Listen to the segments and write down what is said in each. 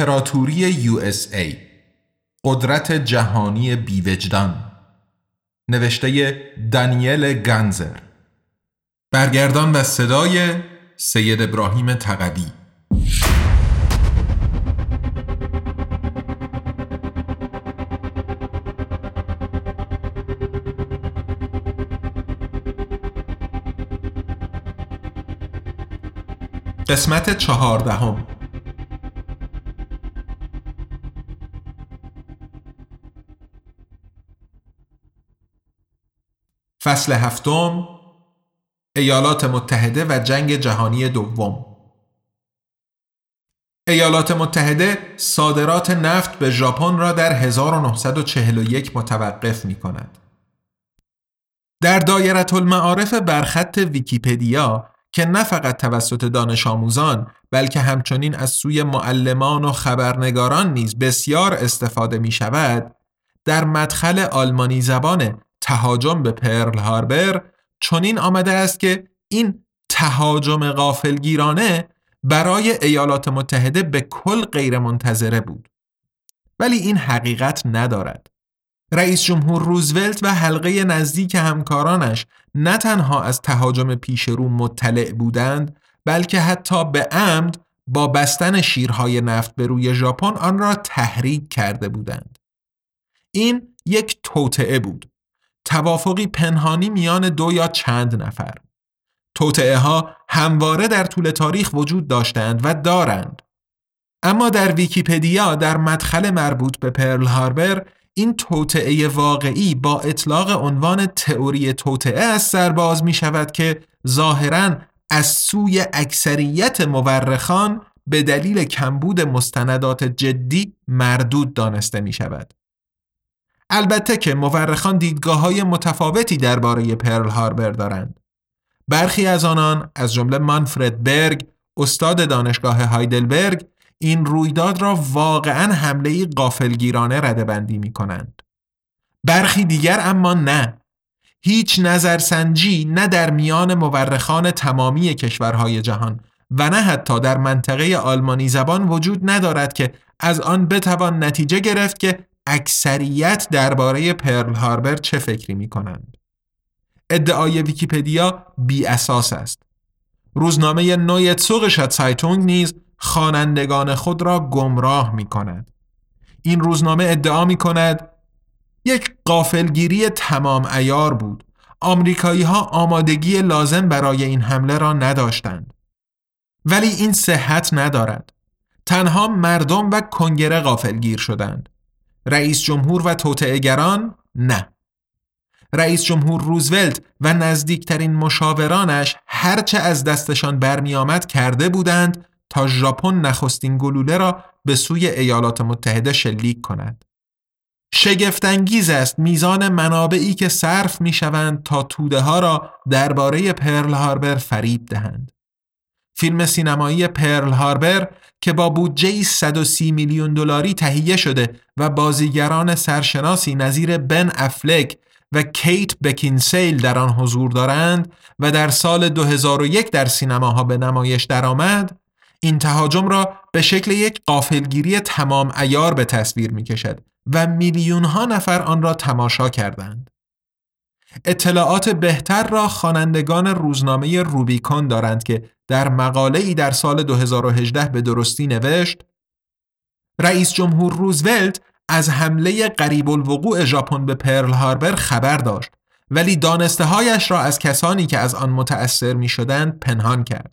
امپراتوری USA قدرت جهانی بیوجدان. نوشته دانیل گنزر برگردان و صدای سید ابراهیم تقوی. قسمت چهاردهم. فصل هفتم ایالات متحده و جنگ جهانی دوم ایالات متحده صادرات نفت به ژاپن را در 1941 متوقف می کند. در دایره المعارف برخط ویکیپدیا که نه فقط توسط دانش آموزان بلکه همچنین از سوی معلمان و خبرنگاران نیز بسیار استفاده می شود در مدخل آلمانی زبان تهاجم به پرل هاربر چنین آمده است که این تهاجم غافلگیرانه برای ایالات متحده به کل غیر منتظره بود. ولی این حقیقت ندارد. رئیس جمهور روزولت و حلقه نزدیک همکارانش نه تنها از تهاجم پیشرو مطلع بودند بلکه حتی به عمد با بستن شیرهای نفت به روی ژاپن آن را تحریک کرده بودند. این یک توطعه بود. توافقی پنهانی میان دو یا چند نفر توطعه ها همواره در طول تاریخ وجود داشتند و دارند اما در ویکیپدیا در مدخل مربوط به پرل هاربر این توطعه واقعی با اطلاق عنوان تئوری توطعه از سر باز می شود که ظاهرا از سوی اکثریت مورخان به دلیل کمبود مستندات جدی مردود دانسته می شود. البته که مورخان دیدگاه های متفاوتی درباره پرل هاربر دارند. برخی از آنان از جمله مانفرد برگ استاد دانشگاه هایدلبرگ این رویداد را واقعا حمله قافلگیرانه ردبندی می کنند. برخی دیگر اما نه. هیچ نظرسنجی نه در میان مورخان تمامی کشورهای جهان و نه حتی در منطقه آلمانی زبان وجود ندارد که از آن بتوان نتیجه گرفت که اکثریت درباره پرل هاربر چه فکری می کنند. ادعای ویکیپدیا بی اساس است. روزنامه نوی سوق سایتونگ نیز خوانندگان خود را گمراه می کند. این روزنامه ادعا می کند یک قافلگیری تمام ایار بود. آمریکایی ها آمادگی لازم برای این حمله را نداشتند. ولی این صحت ندارد. تنها مردم و کنگره غافلگیر شدند. رئیس جمهور و توطعهگران نه رئیس جمهور روزولت و نزدیکترین مشاورانش هرچه از دستشان برمیآمد کرده بودند تا ژاپن نخستین گلوله را به سوی ایالات متحده شلیک کند. شگفتانگیز است میزان منابعی که صرف می شوند تا توده ها را درباره پرل هاربر فریب دهند. فیلم سینمایی پرل هاربر که با بودجه 130 میلیون دلاری تهیه شده و بازیگران سرشناسی نظیر بن افلک و کیت بکینسیل در آن حضور دارند و در سال 2001 در سینماها به نمایش درآمد این تهاجم را به شکل یک قافلگیری تمام ایار به تصویر می کشد و میلیون ها نفر آن را تماشا کردند. اطلاعات بهتر را خوانندگان روزنامه روبیکون دارند که در مقاله ای در سال 2018 به درستی نوشت رئیس جمهور روزولت از حمله قریب الوقوع ژاپن به پرل هاربر خبر داشت ولی دانسته هایش را از کسانی که از آن متأثر می شدند پنهان کرد.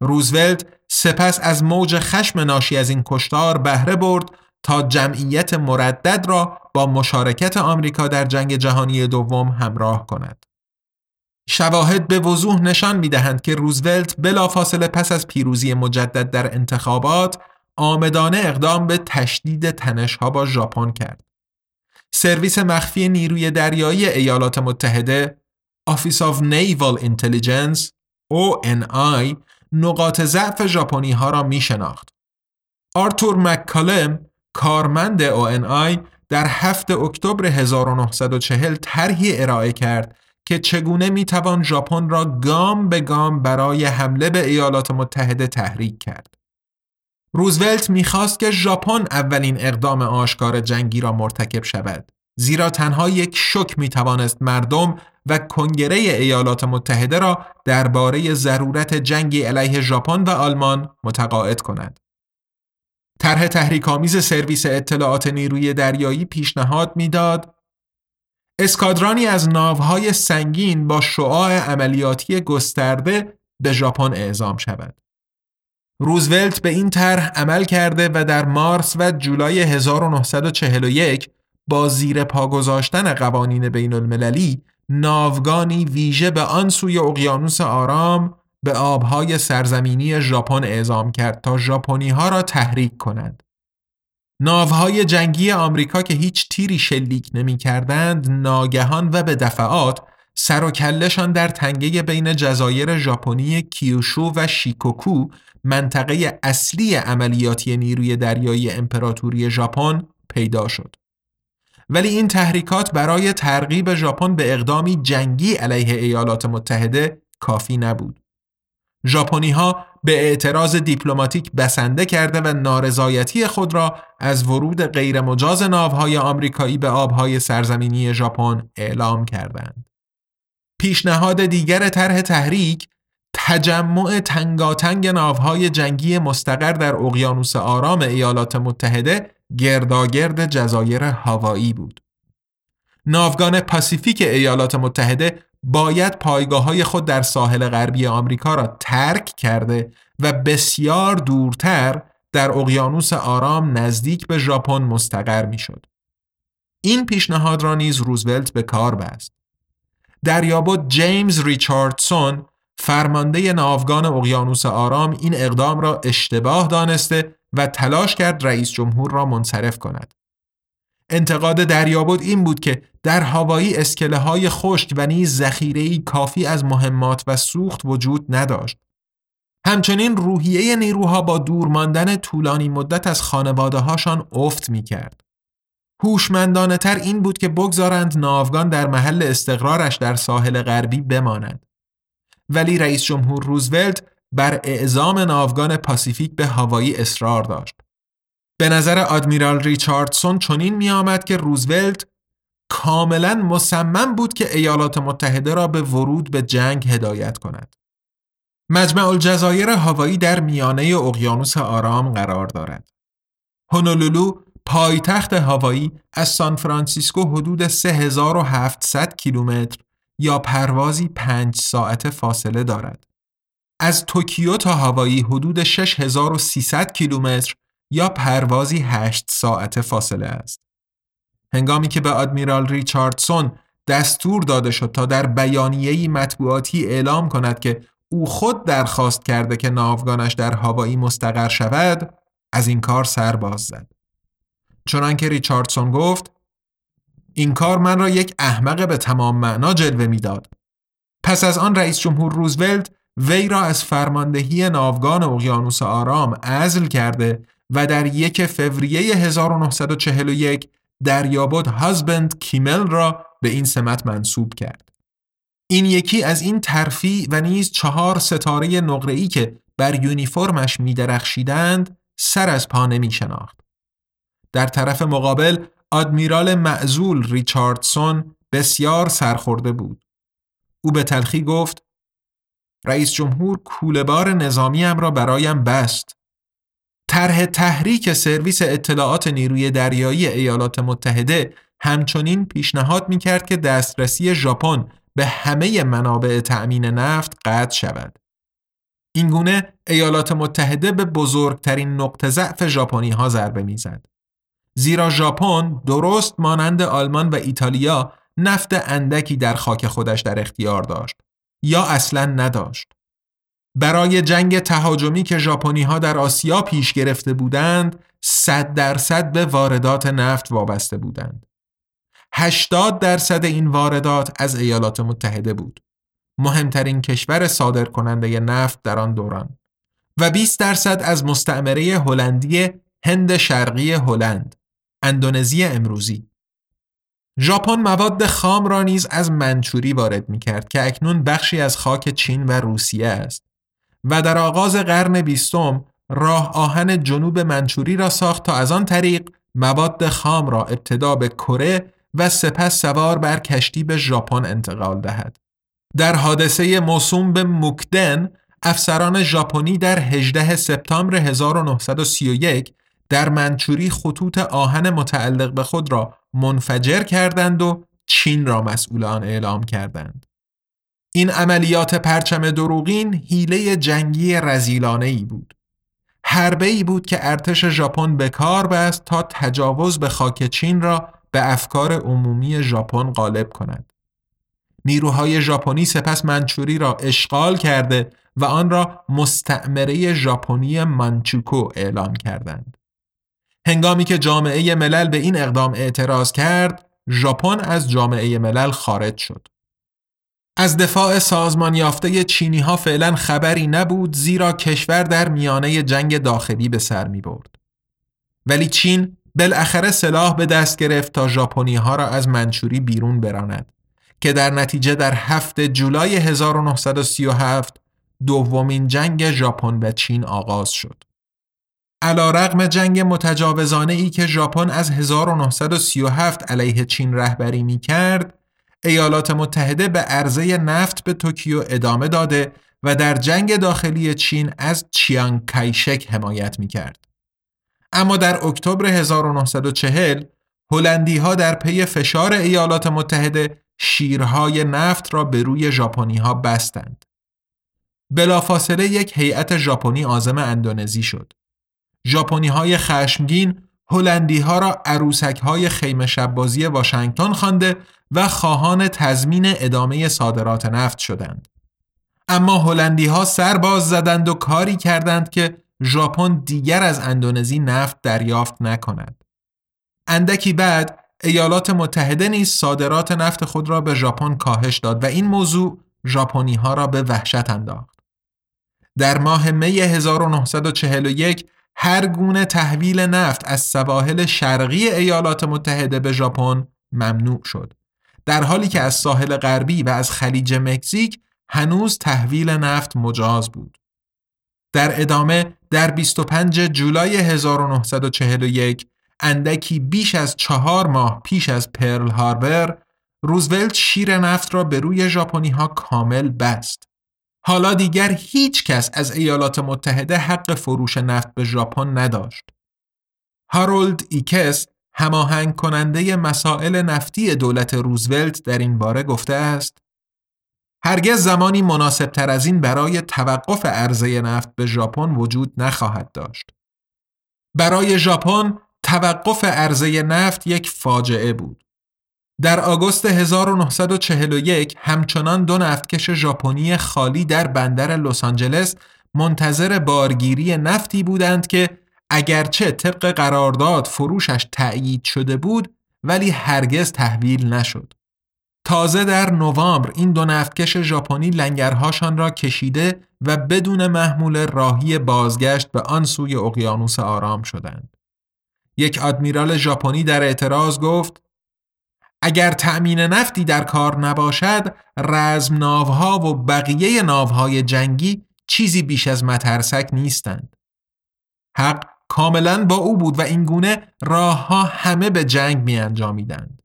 روزولت سپس از موج خشم ناشی از این کشتار بهره برد تا جمعیت مردد را با مشارکت آمریکا در جنگ جهانی دوم همراه کند. شواهد به وضوح نشان می دهند که روزولت بلافاصله پس از پیروزی مجدد در انتخابات آمدانه اقدام به تشدید تنشها با ژاپن کرد. سرویس مخفی نیروی دریایی ایالات متحده Office of Naval Intelligence ONI نقاط ضعف ژاپنی ها را می شناخت. آرتور مککالم کارمند ONI در 7 اکتبر 1940 طرحی ارائه کرد که چگونه می توان ژاپن را گام به گام برای حمله به ایالات متحده تحریک کرد. روزولت می‌خواست که ژاپن اولین اقدام آشکار جنگی را مرتکب شود زیرا تنها یک شک می توانست مردم و کنگره ایالات متحده را درباره ضرورت جنگی علیه ژاپن و آلمان متقاعد کند. طرح تحریک‌آمیز سرویس اطلاعات نیروی دریایی پیشنهاد می‌داد اسکادرانی از ناوهای سنگین با شعاع عملیاتی گسترده به ژاپن اعزام شود. روزولت به این طرح عمل کرده و در مارس و جولای 1941 با زیر پا گذاشتن قوانین بین المللی ناوگانی ویژه به آن سوی اقیانوس آرام به آبهای سرزمینی ژاپن اعزام کرد تا ژاپنی ها را تحریک کند. ناوهای جنگی آمریکا که هیچ تیری شلیک نمی کردند ناگهان و به دفعات سر و کلشان در تنگه بین جزایر ژاپنی کیوشو و شیکوکو منطقه اصلی عملیاتی نیروی دریایی امپراتوری ژاپن پیدا شد. ولی این تحریکات برای ترغیب ژاپن به اقدامی جنگی علیه ایالات متحده کافی نبود. ژاپنی ها به اعتراض دیپلماتیک بسنده کرده و نارضایتی خود را از ورود غیرمجاز ناوهای آمریکایی به آبهای سرزمینی ژاپن اعلام کردند. پیشنهاد دیگر طرح تحریک تجمع تنگاتنگ ناوهای جنگی مستقر در اقیانوس آرام ایالات متحده گرداگرد جزایر هاوایی بود. ناوگان پاسیفیک ایالات متحده باید پایگاه های خود در ساحل غربی آمریکا را ترک کرده و بسیار دورتر در اقیانوس آرام نزدیک به ژاپن مستقر می‌شد. این پیشنهاد را نیز روزولت به کار بست. دریابد جیمز ریچاردسون فرمانده ناوگان اقیانوس آرام این اقدام را اشتباه دانسته و تلاش کرد رئیس جمهور را منصرف کند. انتقاد دریابد این بود که در هوایی اسکله های خشک و نیز ذخیره کافی از مهمات و سوخت وجود نداشت. همچنین روحیه نیروها با دور ماندن طولانی مدت از خانواده هاشان افت می کرد. هوشمندانه تر این بود که بگذارند ناوگان در محل استقرارش در ساحل غربی بماند. ولی رئیس جمهور روزولت بر اعزام ناوگان پاسیفیک به هوایی اصرار داشت. به نظر آدمیرال ریچاردسون چنین می آمد که روزولت کاملا مصمم بود که ایالات متحده را به ورود به جنگ هدایت کند. مجمع الجزایر هوایی در میانه اقیانوس آرام قرار دارد. هونولولو پایتخت هاوایی از سان فرانسیسکو حدود 3700 کیلومتر یا پروازی 5 ساعت فاصله دارد. از توکیو تا هاوایی حدود 6300 کیلومتر یا پروازی 8 ساعت فاصله است. هنگامی که به آدمیرال ریچاردسون دستور داده شد تا در بیانیه‌ای مطبوعاتی اعلام کند که او خود درخواست کرده که ناوگانش در هاوایی مستقر شود از این کار سر باز زد چنانکه ریچاردسون گفت این کار من را یک احمق به تمام معنا جلوه می‌داد پس از آن رئیس جمهور روزولت وی را از فرماندهی ناوگان اقیانوس آرام عزل کرده و در یک فوریه 1941 دریابد هازبند کیمل را به این سمت منصوب کرد. این یکی از این ترفی و نیز چهار ستاره نقره‌ای که بر یونیفرمش می درخشیدند سر از پا نمی شناخت. در طرف مقابل آدمیرال معزول ریچاردسون بسیار سرخورده بود. او به تلخی گفت رئیس جمهور کولهبار نظامیم را برایم بست. طرح تحریک سرویس اطلاعات نیروی دریایی ایالات متحده همچنین پیشنهاد می کرد که دسترسی ژاپن به همه منابع تأمین نفت قطع شود. اینگونه ایالات متحده به بزرگترین نقطه ضعف ژاپنی ها ضربه می‌زد. زیرا ژاپن درست مانند آلمان و ایتالیا نفت اندکی در خاک خودش در اختیار داشت یا اصلا نداشت. برای جنگ تهاجمی که ژاپنی ها در آسیا پیش گرفته بودند، 100 درصد به واردات نفت وابسته بودند. 80 درصد این واردات از ایالات متحده بود. مهمترین کشور صادر کننده نفت در آن دوران و 20 درصد از مستعمره هلندی هند شرقی هلند اندونزی امروزی ژاپن مواد خام را نیز از منچوری وارد می کرد که اکنون بخشی از خاک چین و روسیه است و در آغاز قرن بیستم راه آهن جنوب منچوری را ساخت تا از آن طریق مواد خام را ابتدا به کره و سپس سوار بر کشتی به ژاپن انتقال دهد. در حادثه موسوم به موکدن افسران ژاپنی در 18 سپتامبر 1931 در منچوری خطوط آهن متعلق به خود را منفجر کردند و چین را مسئول آن اعلام کردند. این عملیات پرچم دروغین حیله جنگی رزیلانه ای بود. حربه ای بود که ارتش ژاپن به کار بست تا تجاوز به خاک چین را به افکار عمومی ژاپن غالب کند. نیروهای ژاپنی سپس منچوری را اشغال کرده و آن را مستعمره ژاپنی منچوکو اعلام کردند. هنگامی که جامعه ملل به این اقدام اعتراض کرد، ژاپن از جامعه ملل خارج شد. از دفاع سازمان یافته چینی ها فعلا خبری نبود زیرا کشور در میانه جنگ داخلی به سر می برد. ولی چین بالاخره سلاح به دست گرفت تا ژاپنی ها را از منچوری بیرون براند که در نتیجه در هفت جولای 1937 دومین جنگ ژاپن و چین آغاز شد. علا رقم جنگ متجاوزانه ای که ژاپن از 1937 علیه چین رهبری می کرد، ایالات متحده به عرضه نفت به توکیو ادامه داده و در جنگ داخلی چین از چیانگ کایشک حمایت می کرد. اما در اکتبر 1940 هلندی ها در پی فشار ایالات متحده شیرهای نفت را به روی ژاپنی ها بستند. بلافاصله یک هیئت ژاپنی عازم اندونزی شد. ژاپنی های خشمگین هلندی ها را عروسک های خیمه شبازی واشنگتن خوانده و خواهان تضمین ادامه صادرات نفت شدند. اما هلندی ها سر باز زدند و کاری کردند که ژاپن دیگر از اندونزی نفت دریافت نکند. اندکی بعد ایالات متحده نیز صادرات نفت خود را به ژاپن کاهش داد و این موضوع ژاپنی ها را به وحشت انداخت. در ماه می 1941 هر گونه تحویل نفت از سواحل شرقی ایالات متحده به ژاپن ممنوع شد. در حالی که از ساحل غربی و از خلیج مکزیک هنوز تحویل نفت مجاز بود. در ادامه در 25 جولای 1941 اندکی بیش از چهار ماه پیش از پرل هاربر روزولت شیر نفت را به روی ژاپنی ها کامل بست. حالا دیگر هیچ کس از ایالات متحده حق فروش نفت به ژاپن نداشت. هارولد ایکس هماهنگ کننده مسائل نفتی دولت روزولت در این باره گفته است هرگز زمانی مناسب تر از این برای توقف عرضه نفت به ژاپن وجود نخواهد داشت. برای ژاپن توقف عرضه نفت یک فاجعه بود. در آگوست 1941 همچنان دو نفتکش ژاپنی خالی در بندر لس آنجلس منتظر بارگیری نفتی بودند که اگرچه طبق قرارداد فروشش تأیید شده بود ولی هرگز تحویل نشد. تازه در نوامبر این دو نفتکش ژاپنی لنگرهاشان را کشیده و بدون محمول راهی بازگشت به آن سوی اقیانوس آرام شدند. یک آدمیرال ژاپنی در اعتراض گفت اگر تأمین نفتی در کار نباشد رزم ناوها و بقیه ناوهای جنگی چیزی بیش از مترسک نیستند. حق کاملا با او بود و این گونه راه ها همه به جنگ می انجامیدند.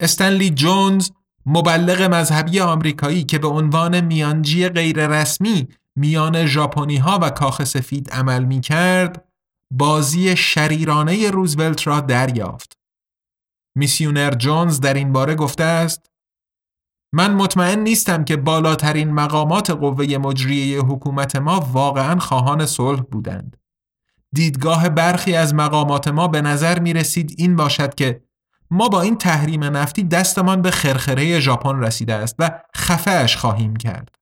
استنلی جونز مبلغ مذهبی آمریکایی که به عنوان میانجی غیررسمی میان ژاپنی ها و کاخ سفید عمل می کرد بازی شریرانه روزولت را دریافت. میسیونر جونز در این باره گفته است من مطمئن نیستم که بالاترین مقامات قوه مجریه حکومت ما واقعا خواهان صلح بودند. دیدگاه برخی از مقامات ما به نظر می رسید این باشد که ما با این تحریم نفتی دستمان به خرخره ژاپن رسیده است و خفهش خواهیم کرد.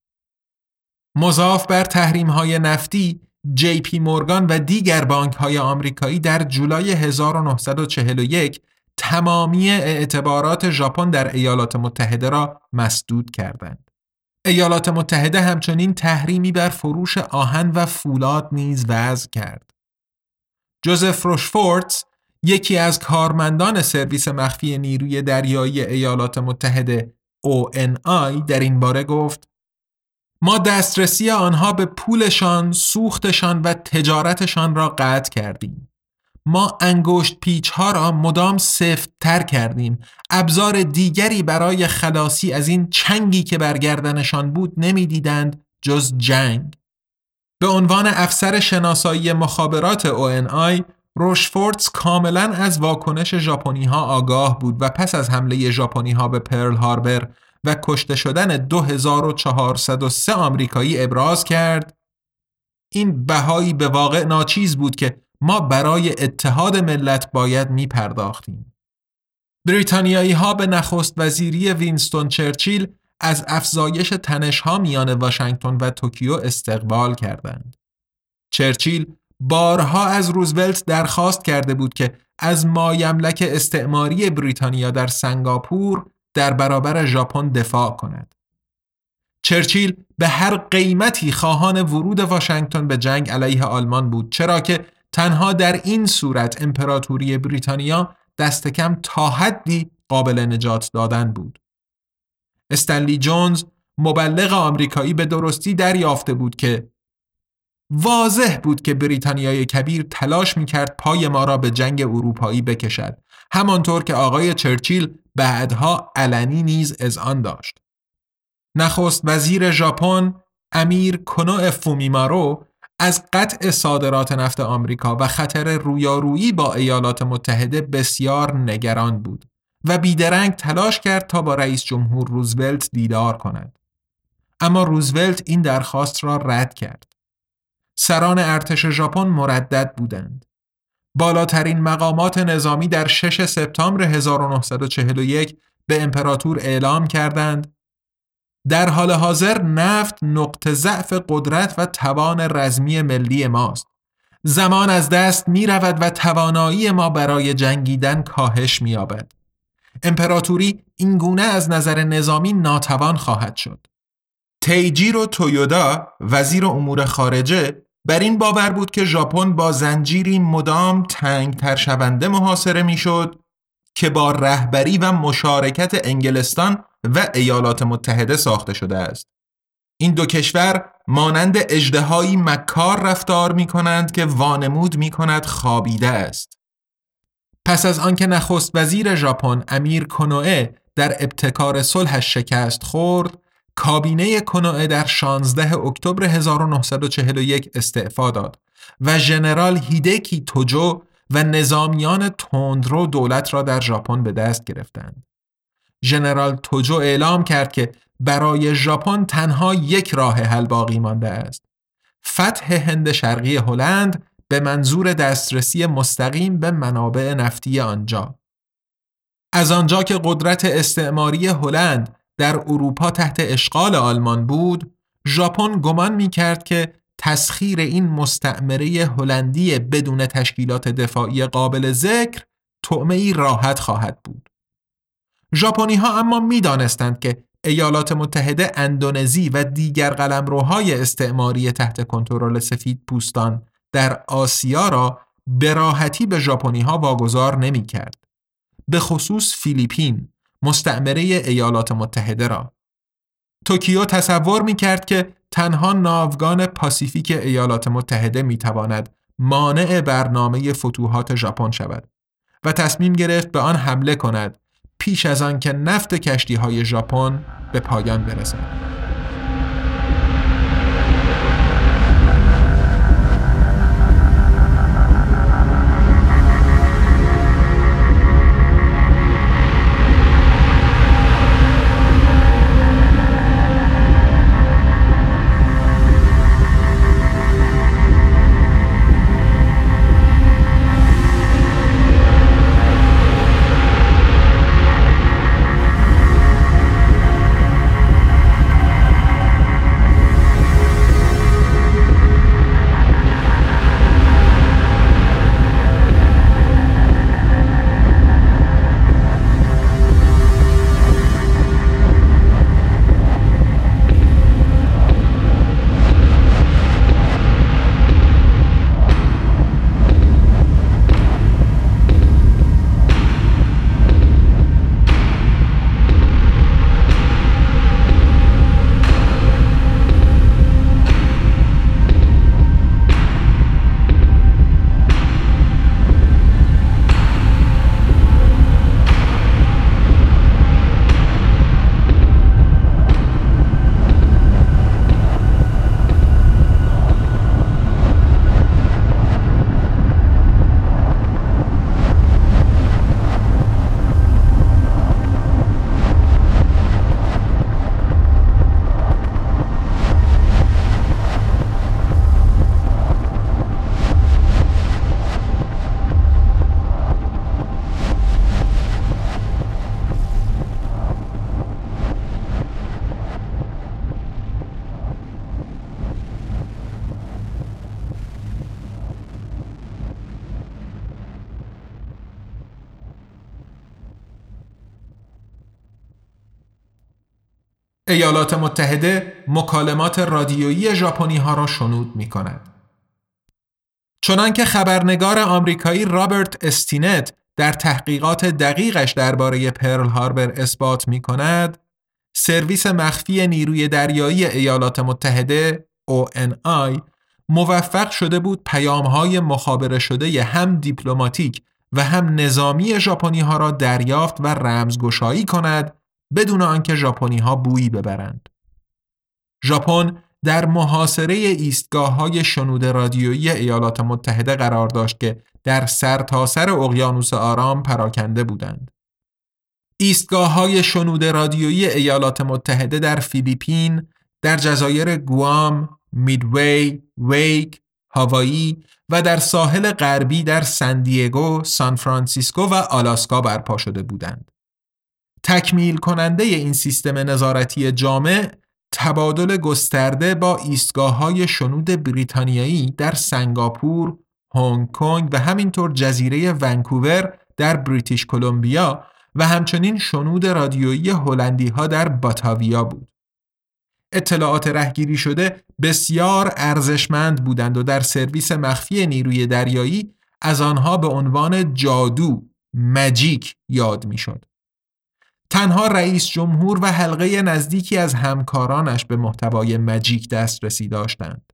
مضاف بر تحریم های نفتی جی پی مورگان و دیگر بانک های آمریکایی در جولای 1941 تمامی اعتبارات ژاپن در ایالات متحده را مسدود کردند. ایالات متحده همچنین تحریمی بر فروش آهن و فولاد نیز وضع کرد. جوزف روشفورتس یکی از کارمندان سرویس مخفی نیروی دریایی ایالات متحده ONI در این باره گفت ما دسترسی آنها به پولشان، سوختشان و تجارتشان را قطع کردیم. ما انگشت پیچ ها را مدام سفت تر کردیم. ابزار دیگری برای خلاصی از این چنگی که برگردنشان بود نمی‌دیدند جز جنگ. به عنوان افسر شناسایی مخابرات ONI روشفورتس کاملا از واکنش ژاپنی ها آگاه بود و پس از حمله ژاپنی ها به پرل هاربر و کشته شدن 2403 آمریکایی ابراز کرد این بهایی به واقع ناچیز بود که ما برای اتحاد ملت باید می پرداختیم. بریتانیایی ها به نخست وزیری وینستون چرچیل از افزایش تنش ها میان واشنگتن و توکیو استقبال کردند. چرچیل بارها از روزولت درخواست کرده بود که از مایملک استعماری بریتانیا در سنگاپور در برابر ژاپن دفاع کند. چرچیل به هر قیمتی خواهان ورود واشنگتن به جنگ علیه آلمان بود چرا که تنها در این صورت امپراتوری بریتانیا دست کم تا حدی قابل نجات دادن بود. استنلی جونز مبلغ آمریکایی به درستی دریافته بود که واضح بود که بریتانیای کبیر تلاش می‌کرد پای ما را به جنگ اروپایی بکشد همانطور که آقای چرچیل بعدها علنی نیز از آن داشت نخست وزیر ژاپن امیر کنو فومیمارو از قطع صادرات نفت آمریکا و خطر رویارویی با ایالات متحده بسیار نگران بود و بیدرنگ تلاش کرد تا با رئیس جمهور روزولت دیدار کند. اما روزولت این درخواست را رد کرد. سران ارتش ژاپن مردد بودند. بالاترین مقامات نظامی در 6 سپتامبر 1941 به امپراتور اعلام کردند در حال حاضر نفت نقطه ضعف قدرت و توان رزمی ملی ماست. زمان از دست می رود و توانایی ما برای جنگیدن کاهش می یابد. امپراتوری این گونه از نظر نظامی ناتوان خواهد شد. تیجیرو تویودا وزیر امور خارجه بر این باور بود که ژاپن با زنجیری مدام تنگ تر شونده محاصره می‌شد که با رهبری و مشارکت انگلستان و ایالات متحده ساخته شده است. این دو کشور مانند اجدهایی مکار رفتار می کنند که وانمود می کند خابیده است. پس از آنکه نخست وزیر ژاپن امیر کنوئه در ابتکار صلحش شکست خورد، کابینه کنوئه در 16 اکتبر 1941 استعفا داد و ژنرال هیدکی توجو و نظامیان تندرو دولت را در ژاپن به دست گرفتند. ژنرال توجو اعلام کرد که برای ژاپن تنها یک راه حل باقی مانده است. فتح هند شرقی هلند به منظور دسترسی مستقیم به منابع نفتی آنجا. از آنجا که قدرت استعماری هلند در اروپا تحت اشغال آلمان بود، ژاپن گمان می کرد که تسخیر این مستعمره هلندی بدون تشکیلات دفاعی قابل ذکر طعمه ای راحت خواهد بود. ژاپنی ها اما می دانستند که ایالات متحده اندونزی و دیگر قلمروهای استعماری تحت کنترل سفید پوستان در آسیا را به راحتی به ژاپنی ها واگذار نمی کرد. به خصوص فیلیپین مستعمره ایالات متحده را توکیو تصور می کرد که تنها ناوگان پاسیفیک ایالات متحده می تواند مانع برنامه فتوحات ژاپن شود و تصمیم گرفت به آن حمله کند پیش از آن که نفت کشتی های ژاپن به پایان برسد. ایالات متحده مکالمات رادیویی ژاپنی ها را شنود می کند. چنانکه خبرنگار آمریکایی رابرت استینت در تحقیقات دقیقش درباره پرل هاربر اثبات می کند، سرویس مخفی نیروی دریایی ایالات متحده ONI موفق شده بود پیامهای مخابره شده هم دیپلماتیک و هم نظامی ژاپنی ها را دریافت و رمزگشایی کند بدون آنکه ژاپنی ها بویی ببرند. ژاپن در محاصره ایستگاه های شنود رادیویی ایالات متحده قرار داشت که در سرتاسر اقیانوس آرام پراکنده بودند. ایستگاه های شنود رادیویی ایالات متحده در فیلیپین، در جزایر گوام، میدوی، ویک، هاوایی و در ساحل غربی در سن‌دیگو، سان فرانسیسکو و آلاسکا برپا شده بودند. تکمیل کننده این سیستم نظارتی جامع تبادل گسترده با ایستگاه های شنود بریتانیایی در سنگاپور، هنگ کنگ و همینطور جزیره ونکوور در بریتیش کلمبیا و همچنین شنود رادیویی هلندی ها در باتاویا بود. اطلاعات رهگیری شده بسیار ارزشمند بودند و در سرویس مخفی نیروی دریایی از آنها به عنوان جادو مجیک یاد می‌شد. تنها رئیس جمهور و حلقه نزدیکی از همکارانش به محتوای مجیک دسترسی داشتند.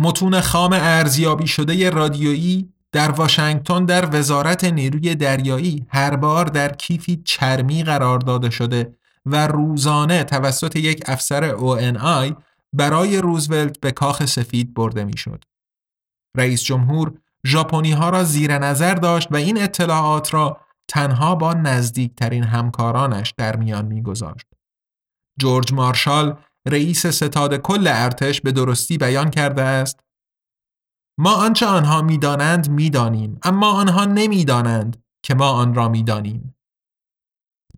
متون خام ارزیابی شده رادیویی در واشنگتن در وزارت نیروی دریایی هر بار در کیفی چرمی قرار داده شده و روزانه توسط یک افسر ONI برای روزولت به کاخ سفید برده می‌شد. رئیس جمهور ژاپنی ها را زیر نظر داشت و این اطلاعات را تنها با نزدیکترین همکارانش در میان میگذاشت. جورج مارشال رئیس ستاد کل ارتش به درستی بیان کرده است ما آنچه آنها می‌دانند می‌دانیم اما آنها نمی‌دانند که ما آن را می‌دانیم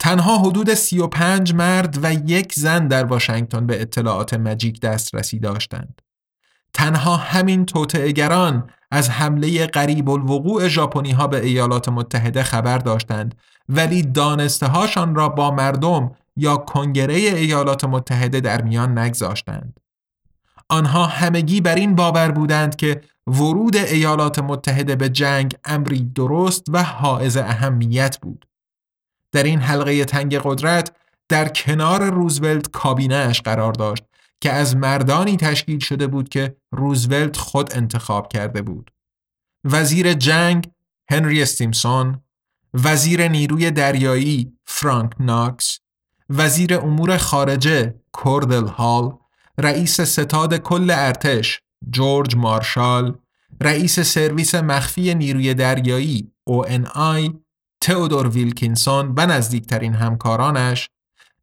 تنها حدود 35 مرد و یک زن در واشنگتن به اطلاعات مجیک دسترسی داشتند. تنها همین توطئه‌گران از حمله قریب الوقوع ژاپنی ها به ایالات متحده خبر داشتند ولی دانسته هاشان را با مردم یا کنگره ایالات متحده در میان نگذاشتند. آنها همگی بر این باور بودند که ورود ایالات متحده به جنگ امری درست و حائز اهمیت بود. در این حلقه تنگ قدرت در کنار روزولت کابینهش قرار داشت که از مردانی تشکیل شده بود که روزولت خود انتخاب کرده بود. وزیر جنگ هنری استیمسون، وزیر نیروی دریایی فرانک ناکس، وزیر امور خارجه کوردل هال، رئیس ستاد کل ارتش جورج مارشال، رئیس سرویس مخفی نیروی دریایی ONI تئودور ویلکینسون و نزدیکترین همکارانش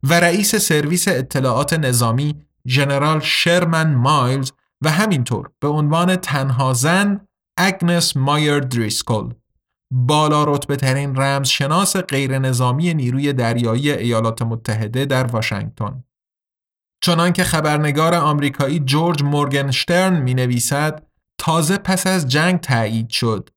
و رئیس سرویس اطلاعات نظامی ژنرال شرمن مایلز و همینطور به عنوان تنها زن اگنس مایر دریسکل. بالا رتبه ترین رمزشناس غیر نظامی نیروی دریایی ایالات متحده در واشنگتن. چنانکه خبرنگار آمریکایی جورج مورگنشترن می نویسد تازه پس از جنگ تایید شد.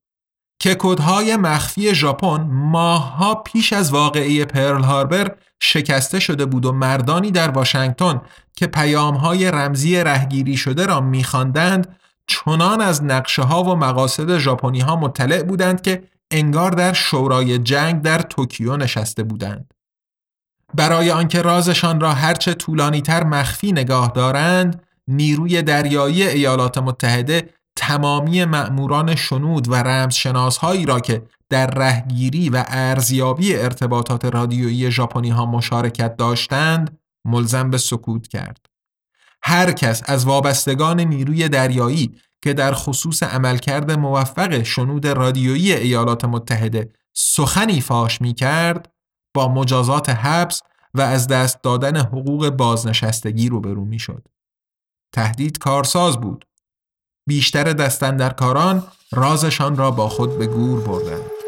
که کدهای مخفی ژاپن ماهها پیش از واقعه پرل هاربر شکسته شده بود و مردانی در واشنگتن که پیامهای رمزی رهگیری شده را میخواندند چنان از نقشه ها و مقاصد ژاپنی ها مطلع بودند که انگار در شورای جنگ در توکیو نشسته بودند. برای آنکه رازشان را هرچه طولانی تر مخفی نگاه دارند، نیروی دریایی ایالات متحده تمامی مأموران شنود و رمزشناسهایی را که در رهگیری و ارزیابی ارتباطات رادیویی ژاپنی ها مشارکت داشتند ملزم به سکوت کرد. هر کس از وابستگان نیروی دریایی که در خصوص عملکرد موفق شنود رادیویی ایالات متحده سخنی فاش می کرد با مجازات حبس و از دست دادن حقوق بازنشستگی روبرو می شد. تهدید کارساز بود بیشتر دستندرکاران رازشان را با خود به گور بردند.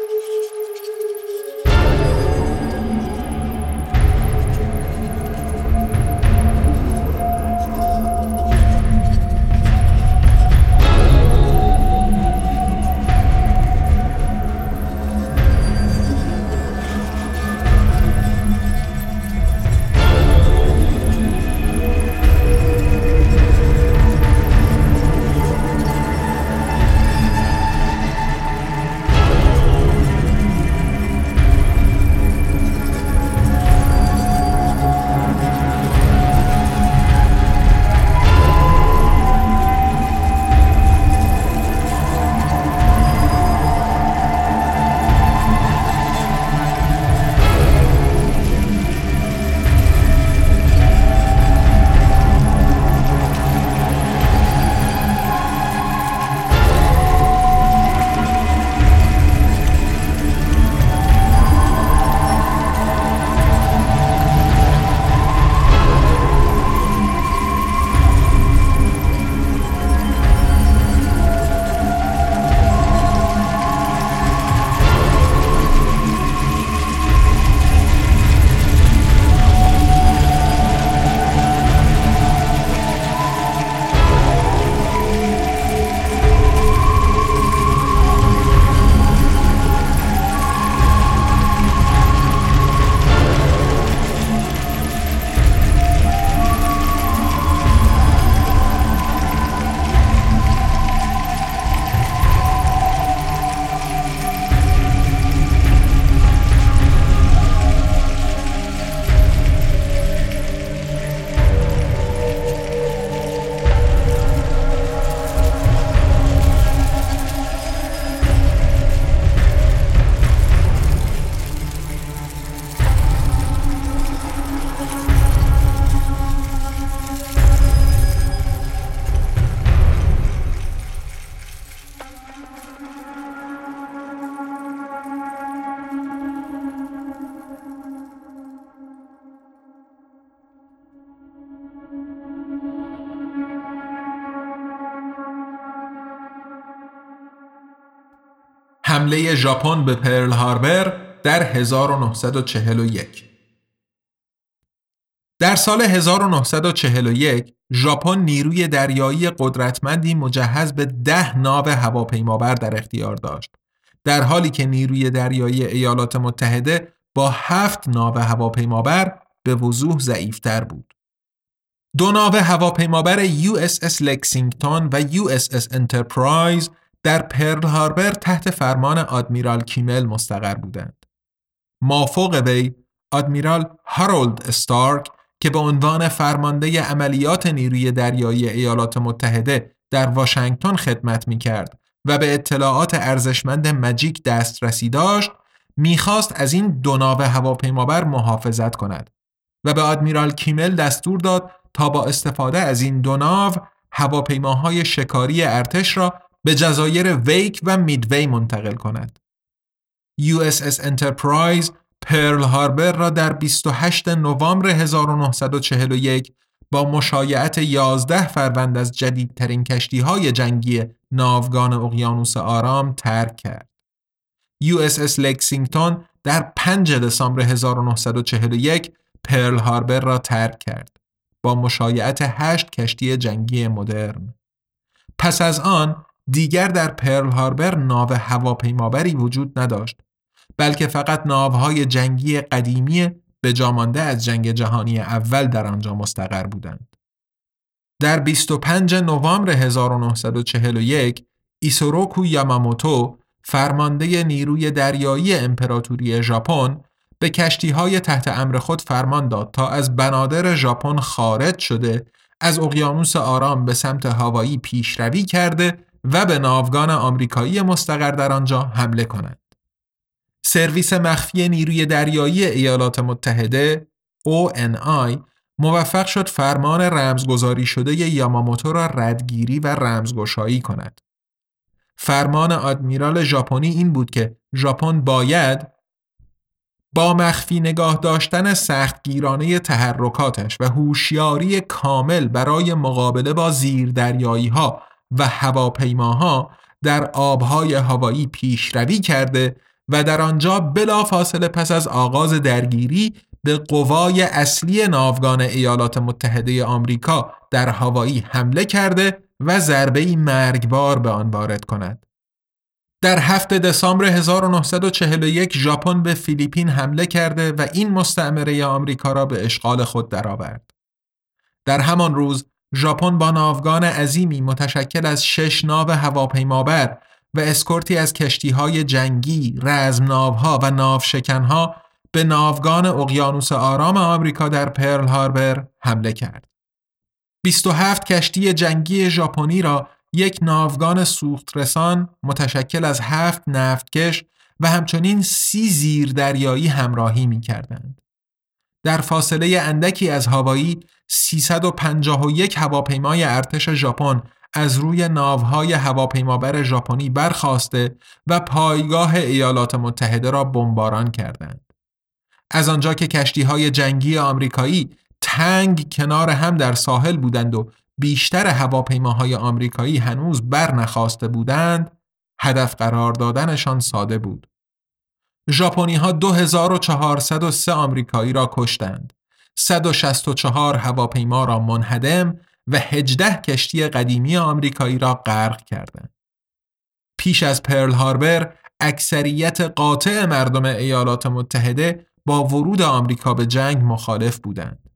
حمله ژاپن به پرل هاربر در 1941 در سال 1941 ژاپن نیروی دریایی قدرتمندی مجهز به ده ناو هواپیمابر در اختیار داشت در حالی که نیروی دریایی ایالات متحده با هفت ناو هواپیمابر به وضوح ضعیفتر بود. دو ناو هواپیمابر USS لکسینگتون و USS انترپرایز در پرل هاربر تحت فرمان آدمیرال کیمل مستقر بودند. مافوق وی آدمیرال هارولد استارک که به عنوان فرمانده عملیات نیروی دریایی ایالات متحده در واشنگتن خدمت می کرد و به اطلاعات ارزشمند مجیک دسترسی داشت می‌خواست از این دو ناو هواپیمابر محافظت کند و به آدمیرال کیمل دستور داد تا با استفاده از این دو ناو هواپیماهای شکاری ارتش را به جزایر ویک و میدوی منتقل کند. USS انترپرایز پرل هاربر را در 28 نوامبر 1941 با مشایعت 11 فروند از جدیدترین کشتی های جنگی ناوگان اقیانوس آرام ترک کرد. USS لکسینگتون در 5 دسامبر 1941 پرل هاربر را ترک کرد با مشایعت 8 کشتی جنگی مدرن. پس از آن دیگر در پرل هاربر ناو هواپیمابری وجود نداشت بلکه فقط ناوهای جنگی قدیمی به جامانده از جنگ جهانی اول در آنجا مستقر بودند. در 25 نوامبر 1941 ایسوروکو یاماموتو فرمانده نیروی دریایی امپراتوری ژاپن به کشتی های تحت امر خود فرمان داد تا از بنادر ژاپن خارج شده از اقیانوس آرام به سمت هاوایی پیشروی کرده و به ناوگان آمریکایی مستقر در آنجا حمله کنند. سرویس مخفی نیروی دریایی ایالات متحده ONI موفق شد فرمان رمزگذاری شده یاماموتو را ردگیری و رمزگشایی کند. فرمان آدمیرال ژاپنی این بود که ژاپن باید با مخفی نگاه داشتن سختگیرانه تحرکاتش و هوشیاری کامل برای مقابله با زیردریایی ها و هواپیماها در آبهای هوایی پیشروی کرده و در آنجا بلا فاصله پس از آغاز درگیری به قوای اصلی ناوگان ایالات متحده آمریکا در هوایی حمله کرده و ضربه مرگبار به آن وارد کند. در هفت دسامبر 1941 ژاپن به فیلیپین حمله کرده و این مستعمره آمریکا را به اشغال خود درآورد. در همان روز ژاپن با ناوگان عظیمی متشکل از شش ناو هواپیمابر و اسکورتی از کشتی های جنگی، رزم ناوها و ناوشکنها به ناوگان اقیانوس آرام آمریکا در پرل هاربر حمله کرد. 27 کشتی جنگی ژاپنی را یک ناوگان سوخت رسان متشکل از هفت نفتکش و همچنین سی زیر دریایی همراهی می کردند. در فاصله اندکی از هوایی 351 هواپیمای ارتش ژاپن از روی ناوهای هواپیمابر ژاپنی برخواسته و پایگاه ایالات متحده را بمباران کردند. از آنجا که کشتی های جنگی آمریکایی تنگ کنار هم در ساحل بودند و بیشتر هواپیماهای آمریکایی هنوز بر نخواسته بودند، هدف قرار دادنشان ساده بود. ژاپنی ها 2403 آمریکایی را کشتند. 164 هواپیما را منهدم و 18 کشتی قدیمی آمریکایی را غرق کردند. پیش از پرل هاربر اکثریت قاطع مردم ایالات متحده با ورود آمریکا به جنگ مخالف بودند.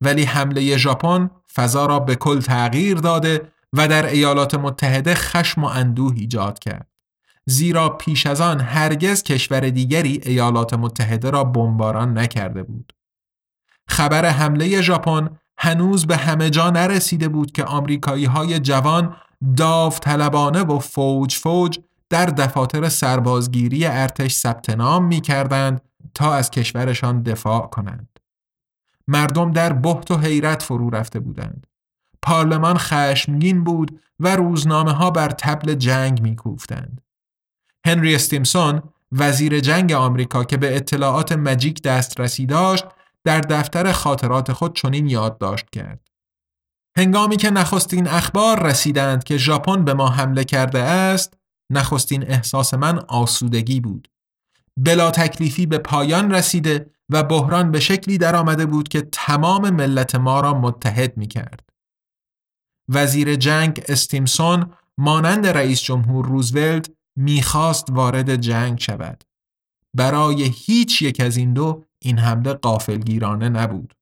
ولی حمله ژاپن فضا را به کل تغییر داده و در ایالات متحده خشم و اندوه ایجاد کرد. زیرا پیش از آن هرگز کشور دیگری ایالات متحده را بمباران نکرده بود. خبر حمله ژاپن هنوز به همه جا نرسیده بود که آمریکایی های جوان داوطلبانه و فوج فوج در دفاتر سربازگیری ارتش ثبت نام می کردند تا از کشورشان دفاع کنند. مردم در بحت و حیرت فرو رفته بودند. پارلمان خشمگین بود و روزنامه ها بر تبل جنگ می کوفتند. هنری استیمسون وزیر جنگ آمریکا که به اطلاعات مجیک دسترسی داشت در دفتر خاطرات خود چنین یادداشت کرد. هنگامی که نخستین اخبار رسیدند که ژاپن به ما حمله کرده است، نخستین احساس من آسودگی بود. بلا تکلیفی به پایان رسیده و بحران به شکلی درآمده بود که تمام ملت ما را متحد می کرد. وزیر جنگ استیمسون مانند رئیس جمهور روزولت می‌خواست وارد جنگ شود. برای هیچ یک از این دو این حمله قافلگیرانه نبود.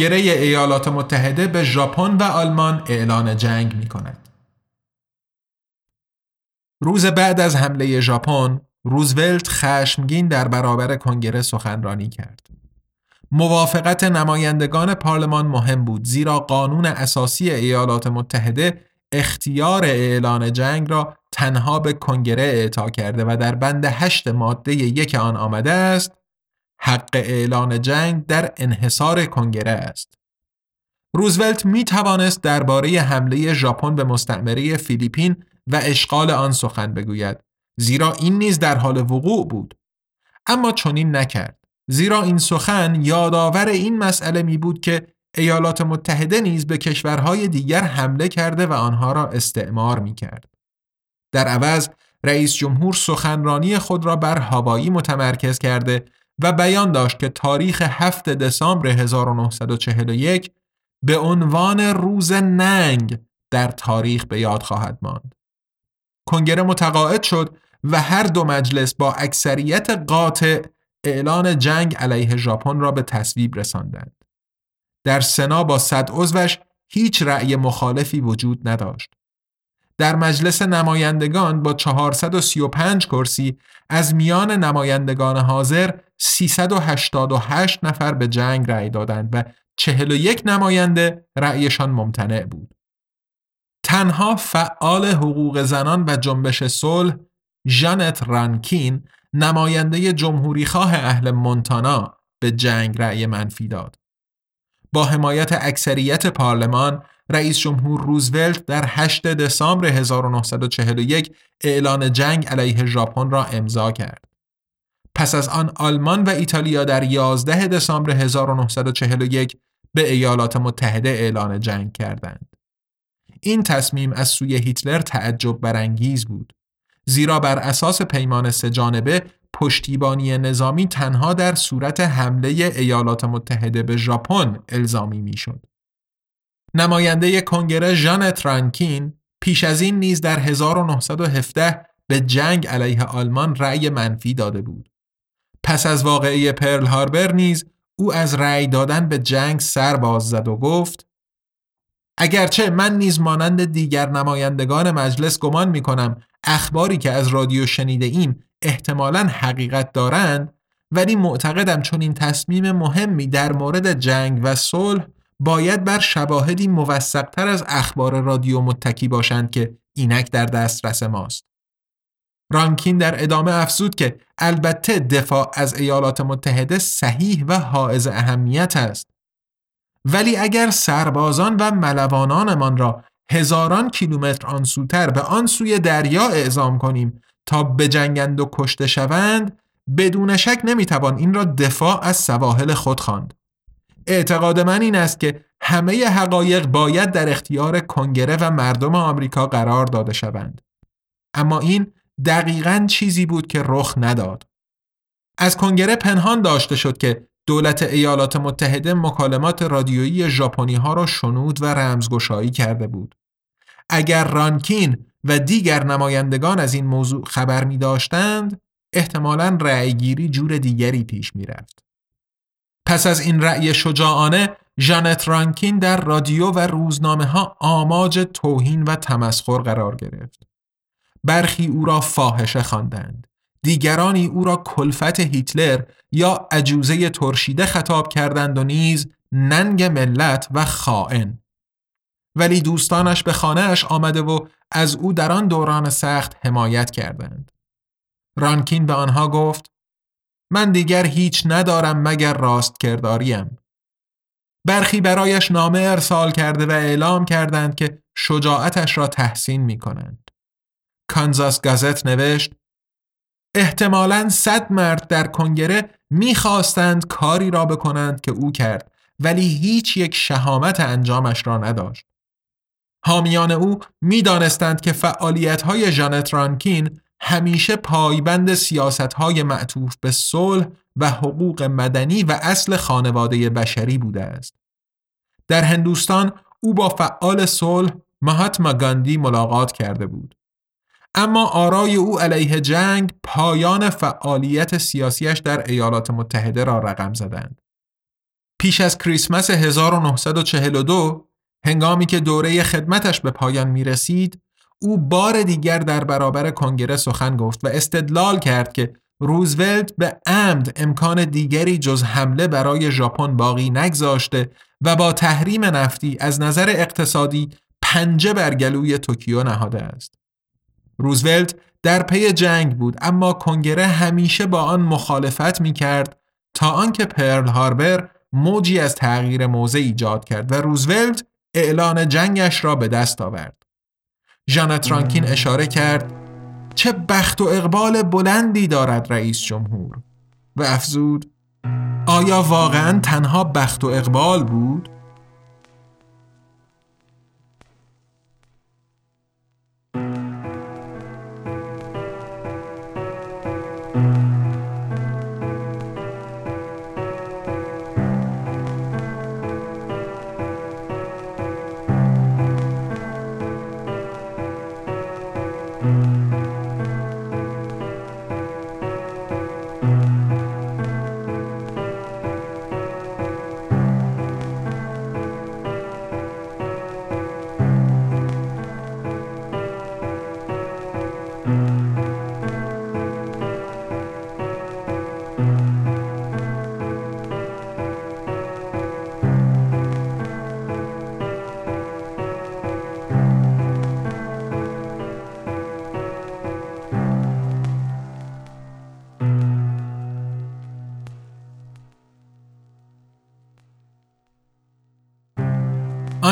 کنگره ایالات متحده به ژاپن و آلمان اعلان جنگ می کند. روز بعد از حمله ژاپن، روزولت خشمگین در برابر کنگره سخنرانی کرد. موافقت نمایندگان پارلمان مهم بود زیرا قانون اساسی ایالات متحده اختیار اعلان جنگ را تنها به کنگره اعطا کرده و در بند هشت ماده یک آن آمده است حق اعلان جنگ در انحصار کنگره است. روزولت می توانست درباره حمله ژاپن به مستعمره فیلیپین و اشغال آن سخن بگوید زیرا این نیز در حال وقوع بود اما چنین نکرد زیرا این سخن یادآور این مسئله می بود که ایالات متحده نیز به کشورهای دیگر حمله کرده و آنها را استعمار می کرد. در عوض رئیس جمهور سخنرانی خود را بر هوایی متمرکز کرده و بیان داشت که تاریخ 7 دسامبر 1941 به عنوان روز ننگ در تاریخ به یاد خواهد ماند. کنگره متقاعد شد و هر دو مجلس با اکثریت قاطع اعلان جنگ علیه ژاپن را به تصویب رساندند. در سنا با صد عضوش هیچ رأی مخالفی وجود نداشت. در مجلس نمایندگان با 435 کرسی از میان نمایندگان حاضر 388 نفر به جنگ رأی دادند و 41 نماینده رأیشان ممتنع بود. تنها فعال حقوق زنان و جنبش صلح ژانت رانکین نماینده جمهوریخواه اهل مونتانا به جنگ رأی منفی داد. با حمایت اکثریت پارلمان رئیس جمهور روزولت در 8 دسامبر 1941 اعلان جنگ علیه ژاپن را امضا کرد. پس از آن آلمان و ایتالیا در 11 دسامبر 1941 به ایالات متحده اعلان جنگ کردند. این تصمیم از سوی هیتلر تعجب برانگیز بود. زیرا بر اساس پیمان سهجانبه پشتیبانی نظامی تنها در صورت حمله ایالات متحده به ژاپن الزامی می‌شد. نماینده کنگره ژان ترانکین پیش از این نیز در 1917 به جنگ علیه آلمان رأی منفی داده بود. پس از واقعه پرل هاربر نیز او از رأی دادن به جنگ سر باز زد و گفت اگرچه من نیز مانند دیگر نمایندگان مجلس گمان می کنم اخباری که از رادیو شنیده ایم احتمالا حقیقت دارند ولی معتقدم چون این تصمیم مهمی در مورد جنگ و صلح باید بر شواهدی موثقتر از اخبار رادیو متکی باشند که اینک در دسترس ماست. رانکین در ادامه افزود که البته دفاع از ایالات متحده صحیح و حائز اهمیت است. ولی اگر سربازان و ملوانانمان را هزاران کیلومتر آنسوتر به آن سوی دریا اعزام کنیم تا بجنگند و کشته شوند بدون شک نمی‌توان این را دفاع از سواحل خود خواند. اعتقاد من این است که همه حقایق باید در اختیار کنگره و مردم آمریکا قرار داده شوند. اما این دقیقا چیزی بود که رخ نداد. از کنگره پنهان داشته شد که دولت ایالات متحده مکالمات رادیویی ژاپنی ها را شنود و رمزگشایی کرده بود. اگر رانکین و دیگر نمایندگان از این موضوع خبر می داشتند، احتمالاً رأیگیری جور دیگری پیش می رفت. پس از این رأی شجاعانه ژانت رانکین در رادیو و روزنامه ها آماج توهین و تمسخر قرار گرفت. برخی او را فاحشه خواندند. دیگرانی او را کلفت هیتلر یا عجوزه ترشیده خطاب کردند و نیز ننگ ملت و خائن. ولی دوستانش به خانهاش آمده و از او در آن دوران سخت حمایت کردند. رانکین به آنها گفت من دیگر هیچ ندارم مگر راست کرداریم. برخی برایش نامه ارسال کرده و اعلام کردند که شجاعتش را تحسین می کنند. کانزاس گازت نوشت احتمالاً صد مرد در کنگره می‌خواستند کاری را بکنند که او کرد ولی هیچ یک شهامت انجامش را نداشت. حامیان او می‌دانستند که فعالیت های جانت رانکین همیشه پایبند سیاست های معطوف به صلح و حقوق مدنی و اصل خانواده بشری بوده است. در هندوستان او با فعال صلح مهاتما گاندی ملاقات کرده بود. اما آرای او علیه جنگ پایان فعالیت سیاسیش در ایالات متحده را رقم زدند. پیش از کریسمس 1942 هنگامی که دوره خدمتش به پایان می رسید او بار دیگر در برابر کنگره سخن گفت و استدلال کرد که روزولت به عمد امکان دیگری جز حمله برای ژاپن باقی نگذاشته و با تحریم نفتی از نظر اقتصادی پنجه بر گلوی توکیو نهاده است. روزولت در پی جنگ بود اما کنگره همیشه با آن مخالفت می کرد تا آنکه پرل هاربر موجی از تغییر موضع ایجاد کرد و روزولت اعلان جنگش را به دست آورد. ژانت رانکین اشاره کرد چه بخت و اقبال بلندی دارد رئیس جمهور و افزود آیا واقعا تنها بخت و اقبال بود؟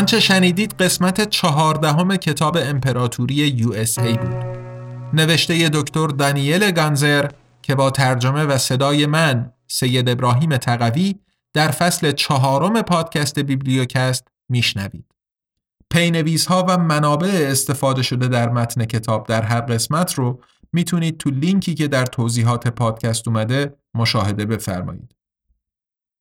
آنچه شنیدید قسمت چهاردهم کتاب امپراتوری USA بود. نوشته دکتر دانیله گانزر که با ترجمه و صدای من سید ابراهیم تقوی در فصل چهارم پادکست بیبلیوکست میشنوید. پی‌نویس ها و منابع استفاده شده در متن کتاب در هر قسمت رو می‌تونید تو لینکی که در توضیحات پادکست اومده مشاهده بفرمایید.